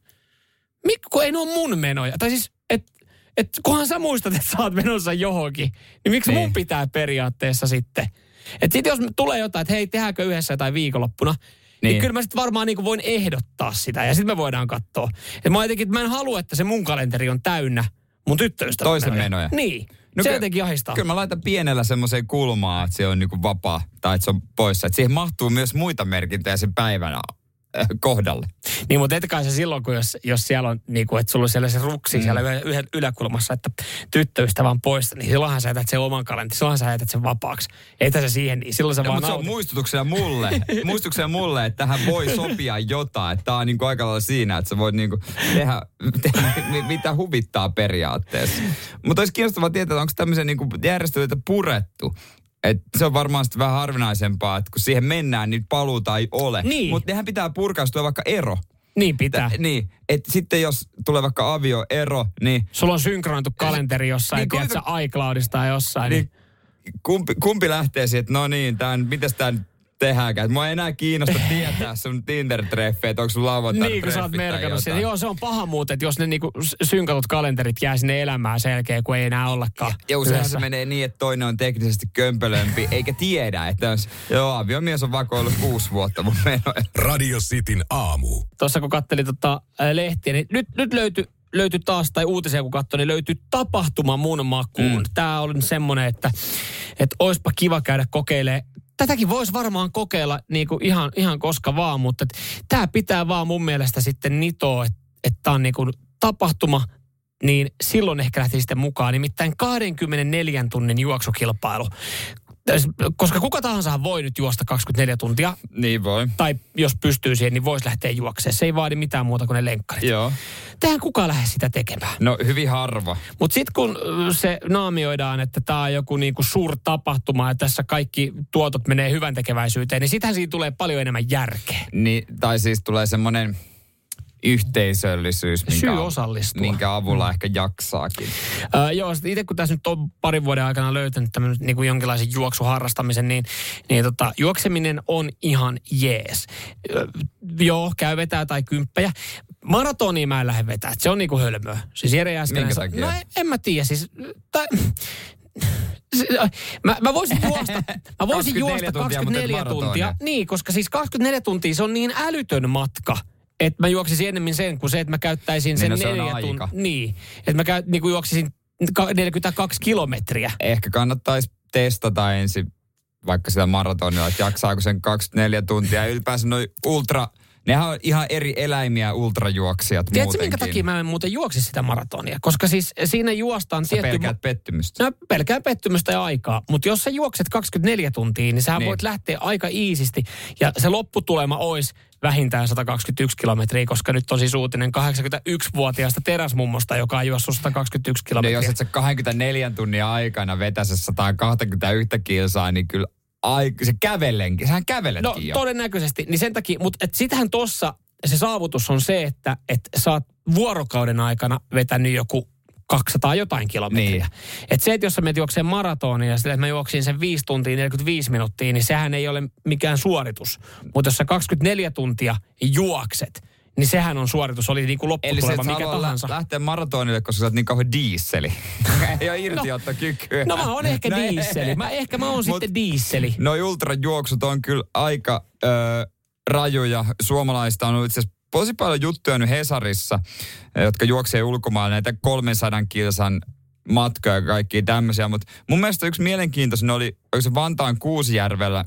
kun ei ne ole mun menoja. Tai siis, että et kunhan sä muistat, että sä oot menossa johonkin, niin miksi niin. mun pitää periaatteessa sitten? Että sitten jos tulee jotain, että hei, tehdäänkö yhdessä tai viikonloppuna, niin, niin kyllä mä sitten varmaan niin voin ehdottaa sitä ja sitten me voidaan katsoa. Et mä jotenkin, että mä en halua, että se mun kalenteri on täynnä mun tyttöystä.
Toisen menoja.
Niin. No se ky- jotenkin ahistaa.
Kyllä mä laitan pienellä semmoiseen kulmaa, että se on niinku vapaa tai että se on poissa. Että siihen mahtuu myös muita merkintöjä sen päivänä kohdalle.
Niin, mutta etkä se silloin, kun jos, jos siellä on, niin kuin, että sulla on siellä se ruksi mm. siellä yhden yläkulmassa, että tyttöystävä on poista, niin silloinhan sä jätät sen oman kalentin, silloinhan sä jätät sen vapaaksi. Eitä se siihen, niin silloin sä ja, vaan
mutta se on muistutuksena mulle, <laughs> muistutuksena mulle, että tähän voi sopia jotain. Että tää on niin kuin aika lailla siinä, että sä voit niin kuin tehdä, tehdä mitä huvittaa periaatteessa. Mutta olisi kiinnostavaa tietää, onko tämmöisiä niin järjestelyitä purettu. Et se on varmaan sitten vähän harvinaisempaa, että kun siihen mennään, niin paluuta ei ole.
Niin.
Mutta nehän pitää purkaistua vaikka ero.
Niin pitää.
T- niin, että sitten jos tulee vaikka avioero, niin...
Sulla on synkronoitu kalenteri jossain, niin, tiedätkö, iCloudista tai jossain. Niin,
niin. Kumpi, kumpi lähtee siitä, no niin, tämän, mitäs tämän tehdäänkään. Mua ei enää kiinnosta tietää sun Tinder-treffejä, että onko sun lauantaina
Niin, kun sä oot merkannut sen. Joo, se on paha muuten, että jos ne niinku synkatut kalenterit jää sinne elämään selkeä, kun ei enää ollakaan
Ja useinhan se menee niin, että toinen on teknisesti kömpelömpi, eikä tiedä, että jos, joo, aviomies on vaikka ollut kuusi vuotta mun menoja.
Radio Cityn aamu.
Tuossa kun kattelin tota, lehtiä, niin nyt, nyt löytyi löytyi taas, tai uutisia kun katsoin, niin löytyi tapahtuma mun makuun. Mm. Tämä oli semmoinen, että, että oispa kiva käydä kokeilemaan tätäkin voisi varmaan kokeilla niin kuin ihan, ihan koska vaan, mutta tämä pitää vaan mun mielestä sitten nitoa, että et tämä on niin kuin tapahtuma, niin silloin ehkä lähti sitten mukaan. Nimittäin 24 tunnin juoksukilpailu koska kuka tahansa voi nyt juosta 24 tuntia.
Niin voi.
Tai jos pystyy siihen, niin voisi lähteä juoksemaan. Se ei vaadi mitään muuta kuin ne lenkkarit.
Joo.
Tehän kukaan lähde sitä tekemään.
No hyvin harva.
Mutta sitten kun se naamioidaan, että tämä on joku niinku suurtapahtuma ja tässä kaikki tuotot menee hyvän tekeväisyyteen, niin sitähän siitä tulee paljon enemmän järkeä.
Niin, tai siis tulee semmoinen yhteisöllisyys, minkä,
Syy osallistua.
minkä avulla mm. ehkä jaksaakin.
Öö, joo, itse kun tässä nyt on parin vuoden aikana löytänyt tämmöinen niin kuin jonkinlaisen juoksuharrastamisen, niin, niin tota, juokseminen on ihan jees. Öö, joo, käy vetää tai kymppejä. Maratonia mä en lähde vetää, se on niinku hölmöä. Siis Jere
Minkä takia?
No en, en mä tiedä, siis... Tai, <laughs> Mä, mä voisin juosta, <laughs> mä voisin
24
juosta
tuntia,
24
mutta et
tuntia.
maratonia.
Niin, koska siis 24 tuntia se on niin älytön matka, että mä juoksisin enemmän sen kuin se, että mä käyttäisin sen
Niin, no se
neljä tuntia. Niin, että mä käy, niin kuin juoksisin ka- 42 kilometriä.
Ehkä kannattaisi testata ensin vaikka sitä maratonilla, että jaksaako sen 24 tuntia. Ylipäänsä noi ultra, nehän on ihan eri eläimiä ultrajuoksijat
Tiedätkö,
muutenkin.
minkä takia mä en muuten juoksi sitä maratonia? Koska siis siinä juostaan
Sä
tietty...
pelkäät pettymystä.
No, pelkään pettymystä ja aikaa. Mutta jos sä juokset 24 tuntia, niin sä
Niin.
voit lähteä aika iisisti. Ja se lopputulema olisi vähintään 121 kilometriä, koska nyt on siis uutinen 81-vuotiaasta teräsmummosta, joka on juossut 121
No
kilometriä.
jos et sä 24 tunnin aikana vetäse 121 kilsaa, niin kyllä ai, se kävelenkin. Sähän käveletkin
No
jo.
todennäköisesti. Niin sen takia, mutta et sitähän tossa se saavutus on se, että et sä oot vuorokauden aikana vetänyt joku 200 jotain kilometriä.
Niin.
Et se, että jos sä menet juokseen maratonin ja sille, että mä juoksin sen 5 tuntia 45 minuuttia, niin sehän ei ole mikään suoritus. Mutta jos sä 24 tuntia juokset, niin sehän on suoritus. Oli niin kuin
Eli se,
lopputulema mikä tahansa.
lähteä maratonille, koska sä oot niin kauhean diisseli. <laughs> ei ole irtiottokykyä.
No mä oon ehkä <laughs>
No
diisseli. Mä, ehkä mä oon sitten diisseli.
Noi ultrajuoksut on kyllä aika ö, rajuja. Suomalaista on itse asiassa tosi paljon juttuja nyt Hesarissa, jotka juoksee ulkomaille näitä 300 kilsan matkoja ja kaikkia tämmöisiä. Mutta mun mielestä yksi mielenkiintoinen oli, oliko se Vantaan Kuusijärvellä,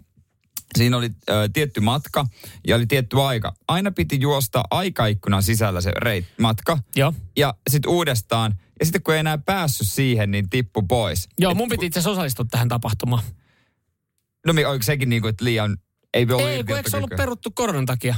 Siinä oli ö, tietty matka ja oli tietty aika. Aina piti juosta aikaikkunan sisällä se reit, matka.
Joo.
Ja sitten uudestaan. Ja sitten kun ei enää päässyt siihen, niin tippu pois.
Joo, mun piti itse asiassa osallistua tähän tapahtumaan.
No oliko sekin niin kuin, että liian... Ei ollut
Ei, kun eikö se ollut peruttu koronan takia?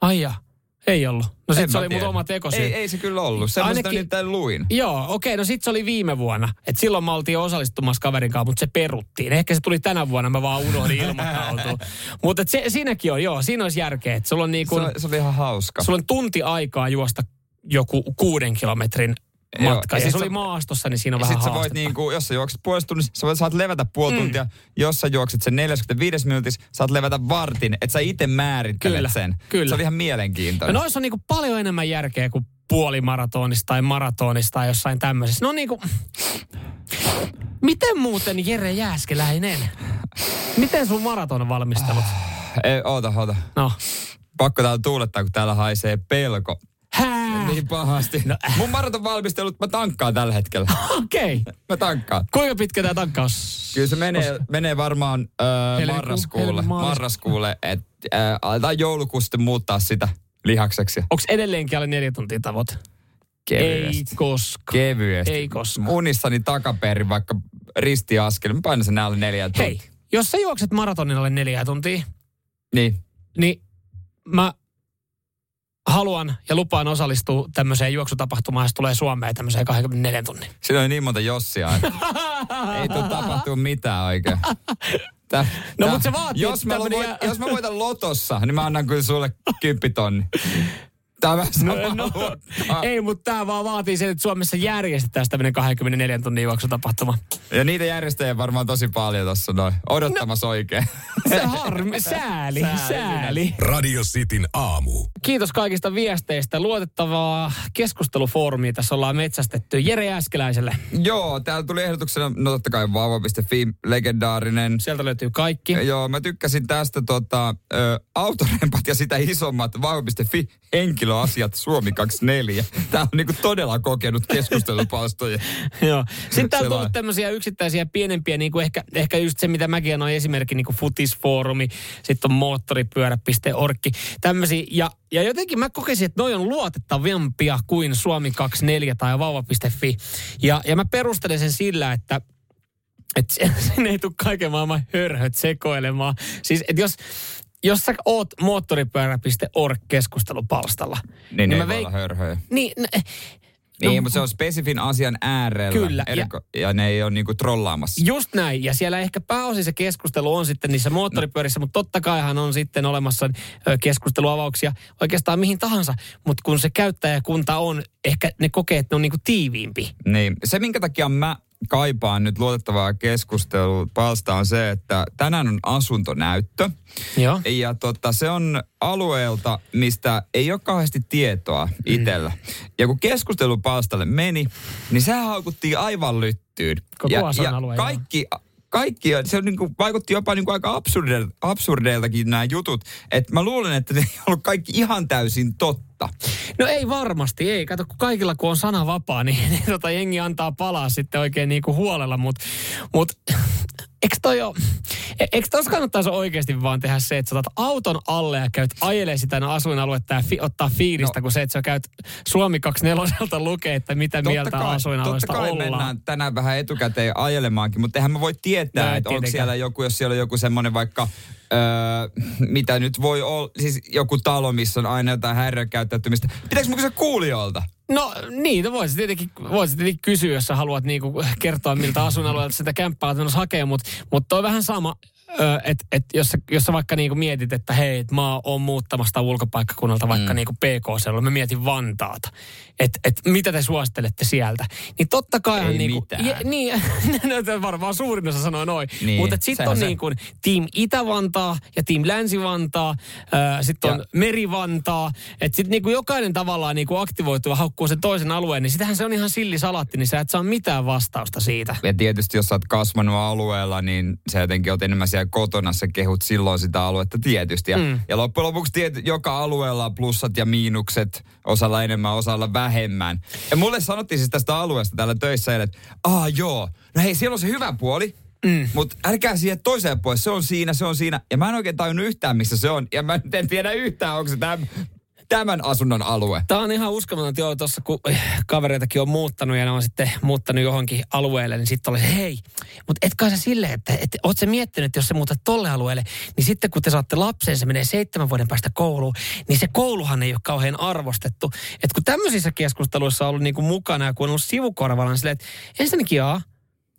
Ai jaa. Ei ollut. No
En
sit se
mä
oli mun
tiedä.
oma tekosyy.
Ei, ei se kyllä ollut. Semmoista
Ainakin-
luin.
Joo, okei, no sit se oli viime vuonna. Et silloin mä oltiin osallistumassa kaverin kanssa, mutta se peruttiin. Ehkä se tuli tänä vuonna, mä vaan unohdin ilmoittautua. <laughs> mutta se, siinäkin on, joo, siinä olisi järkeä. Että sulla on, niin
Se,
kun,
oli- se oli ihan hauska.
sulla on tunti aikaa juosta joku kuuden kilometrin
Joo,
matka.
ja
Ja,
sit
se oli maastossa, niin siinä on
Ja
vähän
sit sä voit niinku, jos sä juokset puolesta tunnissa, sä voit, saat levätä puoli
Mm.
tuntia. Jos sä juokset sen 45 minuutissa, saat levätä vartin, että sä itse määrittelet
Kyllä,
sen.
kyllä.
Se oli ihan
Ja
mielenkiintoinen.
noissa on niinku paljon enemmän järkeä kuin puolimaratonista tai maratonista tai jossain tämmöisessä. No niinku, miten muuten Jere Jääskeläinen? Miten sun maraton valmistelut?
Ei, oota, oota.
No.
Pakko täällä tuulettaa, kun täällä haisee pelko. Niin pahasti.
No.
Mun maraton valmistelut, mä tankkaan tällä hetkellä.
Okei. Okay.
Mä tankkaan.
Kuinka pitkä tämä tankkaus?
Kyllä se menee, menee varmaan öö,
Helmikuu-
marraskuulle, marraskuulle että äh, sitten muuttaa sitä lihakseksi.
Onko edelleenkin alle neljä tuntia tavoite? Ei
Kevyesti.
koskaan.
Kevyesti.
Ei koskaan.
Unissani takaperin vaikka ristiaskel. Mä painan sen alle neljä tuntia.
Hei, jos sä juokset maratonilla alle neljä tuntia,
Niin.
niin mä haluan ja lupaan osallistua tämmöiseen juoksutapahtumaan, jos tulee Suomeen tämmöiseen 24 tunnin.
Siinä on niin monta jossia, että ei tule tapahtua mitään oikein. Tää,
No,
tää-
mut se vaatii,
jos mä,
tämmönen
voit, jos mä voitan lotossa, niin mä annan kyllä sulle kymppitonni. Tää on vähän sama
No,
luokkaa.
ei, mutta tämä vaan vaatii sen, että Suomessa järjestetään tämmöinen 24 tunnin juoksutapahtuma.
Ja niitä järjestäjiä varmaan tosi paljon tossa noin. Odottamassa no. oikein. <laughs>
Se harmi, <laughs> sääli,
Sääli
sääli.
Radio Cityn aamu.
Kiitos kaikista viesteistä. Luotettavaa keskustelufoorumia tässä ollaan metsästetty Jere Jääskeläiselle.
Joo, täällä tuli ehdotuksena, no totta kai vauva.fi, legendaarinen.
Sieltä löytyy kaikki.
Joo, mä tykkäsin tästä tota, ö, autorempat ja sitä isommat vauva.fi henkilö henkilöasiat Suomi 24. Tämä on niinku todella kokenut keskustelupalstoja. <laughs>
Joo. Sitten täällä on tullut tämmöisiä yksittäisiä pienempiä, niin kuin ehkä, ehkä just se, mitä mäkin annoin esimerkki, niin kuin futisfoorumi, sitten on moottoripyörä.org, tämmöisiä. Ja, ja jotenkin mä kokisin, että noi on luotettavimpia kuin Suomi24 tai vauva.fi. Ja, ja mä perustelen sen sillä, että että sinne <laughs> ei tule kaiken maailman hörhöt sekoilemaan. Siis, että jos, jos sä oot moottoripyörä.org keskustelupalstalla.
Niin, niin mä veik... hörhöjä.
Niin, ne,
niin, no, mutta se on spesifin asian äärellä.
Kyllä.
Eriko, ja, ja ne ei ole niinku trollaamassa.
Just näin. Ja siellä ehkä pääosin se keskustelu on sitten niissä moottoripyörissä, no. mutta totta kaihan on sitten olemassa keskusteluavauksia oikeastaan mihin tahansa. Mutta kun se käyttäjäkunta on, ehkä ne kokee, että ne on niinku tiiviimpi.
Niin. Se, minkä takia mä kaipaan nyt luotettavaa keskustelupalsta on se, että tänään on asuntonäyttö.
Joo.
Ja tota, se on alueelta, mistä ei ole kauheasti tietoa itsellä. Mm. Ja kun keskustelupalstalle meni, niin se haukuttiin aivan lyttyyn.
Koko
ja,
ja
kaikki, kaikki, se on niin kuin, vaikutti jopa niin kuin aika absurdeilta, absurdeiltakin nämä jutut. Että mä luulen, että ne ei ollut kaikki ihan täysin totta.
No ei varmasti, ei. Kato, kun kaikilla kun on sana vapaa, niin, <laughs> niin tota, jengi antaa palaa sitten oikein niin kuin huolella. Mutta mut, eikö toi ole, eikö tos kannattaisi oikeasti vaan tehdä se, että sä otat auton alle ja käyt ajelee sitä asuinaluetta ja fi, ottaa fiilistä, no. kun se, että sä käyt Suomi 24 lukee, että mitä totta mieltä kai, asuinalueesta
totta kai
ollaan.
mennään tänään vähän etukäteen ajelemaankin, mutta eihän mä voi tietää, no, että onko siellä joku, jos siellä on joku semmoinen vaikka Öö, mitä nyt voi olla, siis joku talo, missä on aina jotain häiriökäyttäytymistä. Pitääkö mun kysyä kuulijoilta?
No niin, no voisit tietenkin, voisit tietenkin kysyä, jos sä haluat niinku kertoa, miltä asuinalueelta sitä kämppää on hakemaan, mutta mut on vähän sama, että et jos, sä, jos sä vaikka niinku mietit, että hei, et mä oon muuttamasta ulkopaikkakunnalta vaikka mm. niinku PK-seudulla, mä mietin Vantaata, että et mitä te suosittelette sieltä, niin totta kai...
Ei
niinku,
mitään.
Je, niin, <laughs> no, varmaan suurin osa sanoo noin, niin, mutta sitten on se. niin kuin Team Itä-Vantaa ja Team Länsi-Vantaa, sitten on Meri-Vantaa, että sitten niinku jokainen tavallaan niinku aktivoituu ja haukkuu sen toisen alueen, niin sitähän se on ihan sillisalatti, niin sä et saa mitään vastausta siitä.
Ja tietysti jos sä oot kasvanut alueella, niin se jotenkin oot enemmän siellä kotona, sä kehut silloin sitä aluetta tietysti. Ja, mm. ja loppujen lopuksi tiety, joka alueella on plussat ja miinukset, osalla enemmän, osalla vähemmän. Ja mulle sanottiin siis tästä alueesta täällä töissä, että aa joo, no hei, siellä on se hyvä puoli, Mm. Mutta älkää siihen toiseen puolelle, se on siinä, se on siinä. Ja mä en oikein tajunnut yhtään, missä se on. Ja mä en tiedä yhtään, onko se tämä tämän asunnon alue.
Tämä on ihan uskomaton, että joo, tuossa kun kavereitakin on muuttanut ja ne on sitten muuttanut johonkin alueelle, niin sitten oli hei, mutta et kai se silleen, että et, oot se miettinyt, että jos se muutat tolle alueelle, niin sitten kun te saatte lapsen, se menee seitsemän vuoden päästä kouluun, niin se kouluhan ei ole kauhean arvostettu. Että kun tämmöisissä keskusteluissa on ollut niin kuin mukana ja kun on ollut sivukorvalla, niin silleen, että ensinnäkin jaa,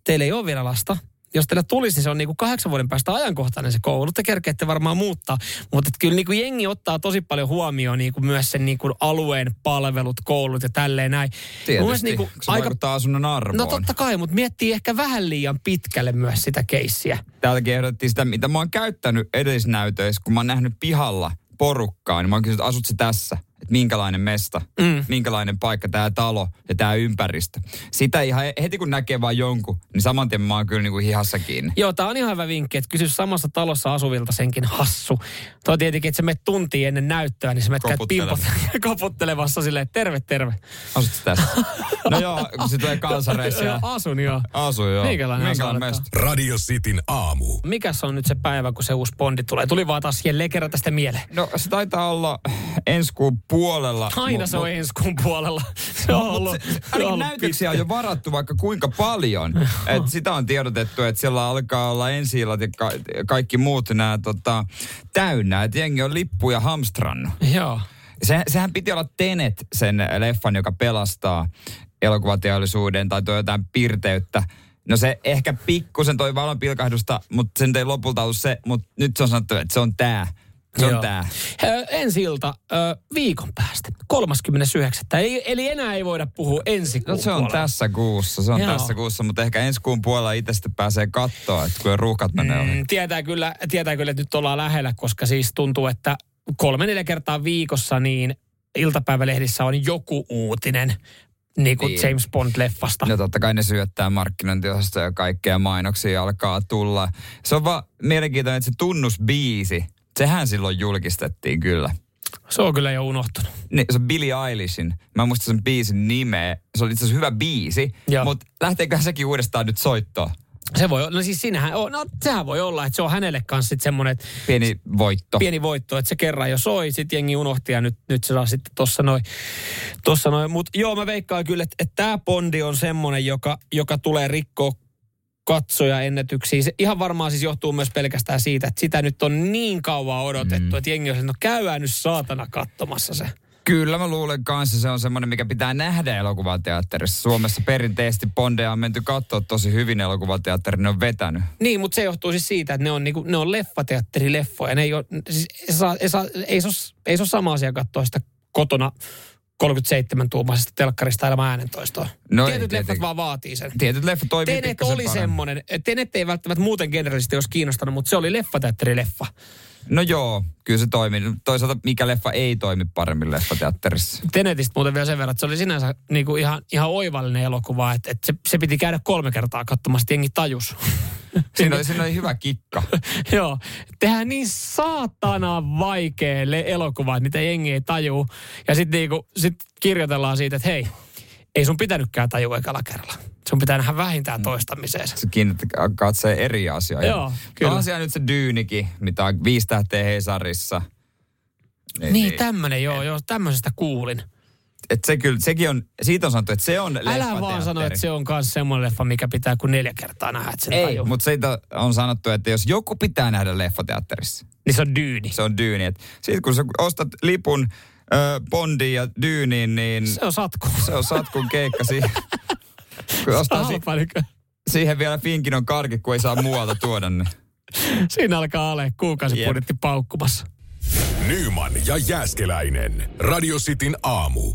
teillä ei ole vielä lasta, jos teillä tulisi, niin se on niin kuin kahdeksan vuoden päästä ajankohtainen se koulu. Te kerkeette varmaan muuttaa, mutta kyllä niin kuin jengi ottaa tosi paljon huomioon niin kuin myös sen niin kuin alueen palvelut, koulut ja tälleen näin.
Tietysti, niin kuin se aika... vaikuttaa asunnon arvoon.
No totta kai, mutta miettii ehkä vähän liian pitkälle myös sitä keissiä.
Täältäkin ehdotettiin sitä, mitä mä oon käyttänyt edellisnäytöissä, kun mä oon nähnyt pihalla porukkaa, niin mä oon kysynyt, asut se tässä? Että minkälainen mesta, mm. minkälainen paikka tämä talo ja tämä ympäristö. Sitä ihan heti kun näkee vain jonkun, niin saman tien mä oon kyllä niinku hihassa kiinni.
Joo, tämä on ihan hyvä vinkki, että kysy samassa talossa asuvilta senkin hassu. Tuo tietenkin, että se menet tuntia ennen näyttöä, niin se menet käyt pimpot koputtelevassa <laughs> silleen, että terve, terve.
Asut tässä? no joo, kun se tulee kansareissa. Ja... <laughs>
Asun joo.
Asun joo.
Minkälainen,
minkälainen mesta?
Radio Cityn aamu.
Mikäs on nyt se päivä, kun se uusi Bondi tulee? Tuli vaan taas jälleen kerran tästä mieleen.
No se taitaa olla ensi kuun puolella.
Aina se on ensi kuun puolella. <laughs> Se on no, ollut, se,
se on näytöksiä on jo varattu vaikka kuinka paljon. <laughs> Et sitä on tiedotettu, että siellä alkaa olla ensi ja ka- kaikki muut nämä tota, täynnä. Että jengi on lippuja hamstrannut.
Joo.
Se, sehän piti olla Tenet, sen leffan, joka pelastaa elokuvateollisuuden tai tuo jotain pirteyttä. No se ehkä pikkusen toi valonpilkahdusta, mutta sen ei lopulta ollut se, mutta nyt se on sanottu, että se on tämä. Se on tää.
Ensi ilta viikon päästä, 39. Eli, eli enää ei voida puhua ensi kuun
no, se on puolella. tässä kuussa, se on Joo. tässä kuussa, mutta ehkä ensi kuun puolella itse pääsee katsoa, että kun ruuhkat menee mm,
Tietää kyllä, tietää kyllä, että nyt ollaan lähellä, koska siis tuntuu, että kolme neljä kertaa viikossa niin iltapäivälehdissä on joku uutinen niin kuin niin. James Bond-leffasta.
No totta kai ne syöttää markkinointiosastoja ja kaikkea mainoksia alkaa tulla. Se on vaan mielenkiintoinen, että se tunnusbiisi, sehän silloin julkistettiin kyllä.
Se on kyllä jo unohtunut.
Niin, se on Billie Eilishin. Mä en muista sen biisin nimeä. Se oli itse asiassa hyvä biisi,
Joo.
mutta lähteekö sekin uudestaan nyt soittoon?
Se voi, no siis sinähän, on, no sehän voi olla, että se on hänelle kanssa sitten semmoinen,
Pieni voitto.
pieni voitto, että se kerran jo soi, sitten jengi unohti ja nyt, nyt se saa sitten tossa noin. Tossa noin. Mutta joo, mä veikkaan kyllä, että, että tämä Bondi on semmoinen, joka, joka tulee rikkoa katsoja ennätyksiä. Se ihan varmaan siis johtuu myös pelkästään siitä, että sitä nyt on niin kauan odotettu, mm. että jengi on no käydään nyt saatana katsomassa se.
Kyllä mä luulen kanssa se on semmoinen, mikä pitää nähdä elokuvateatterissa. Suomessa perinteisesti Bondeja on menty katsoa tosi hyvin elokuvateatterin, ne on vetänyt.
Niin, mutta se johtuu siis siitä, että ne on, niinku, ne on leffateatterileffoja. Ne ei, ole, siis ei, saa, ei, saa, ei, se ole, ei se ole sama asia katsoa sitä kotona 37-tuumaisesta telkkarista ilman äänentoistoa.
No ei
Tietyt leffat
tietenkin.
vaan vaatii sen.
Tietyt leffat toimii
Tenet
pikkasen
oli
paremmin.
semmoinen, Tenet ei välttämättä muuten generellisesti olisi kiinnostanut, mutta se oli leffateatterileffa.
No joo, kyllä se toimii. Toisaalta mikä leffa ei toimi paremmin leffateatterissa.
Tenetistä muuten vielä sen verran, että se oli sinänsä niin kuin ihan, ihan oivallinen elokuva, että, että se, se piti käydä kolme kertaa katsomassa, jengi tajus.
Siinä oli, siinä oli hyvä kikka. <laughs>
Joo, tehdään niin saatana vaikea elokuva, että niitä jengi ei tajuu. Ja sitten niinku, sit kirjoitellaan siitä, että hei, ei sun pitänytkään tajua ekalla kerralla. Sun pitää nähdä vähintään toistamiseen.
Se kiinnittää katseen eri asioita.
Joo, kyllä.
On siellä nyt se Dyynikin, mitä on viisi tähteä Hesarissa.
Niin, tämmönen, joo, joo, tämmöisestä kuulin.
Et se kyllä, sekin on, siitä on sanottu, että se on
Älä vaan sano, että se on myös semmoinen leffa, mikä pitää kuin neljä kertaa nähdä, että sen
Ei, mutta siitä on sanottu, että jos joku pitää nähdä leffateatterissa,
Niin se on dyyni.
se on Dyyni. Sitten kun sä ostat lipun ö, Bondiin ja Dyyniin, niin
Se on satku.
se on satkun keikka siihen. <laughs> kun ostaa si- siihen vielä Finkin on karki, kun ei saa muualta tuoda, niin
Siinä alkaa ole kuukausibudjetti paukkumassa.
Nyman ja Jääskeläinen. Radio Cityn aamu.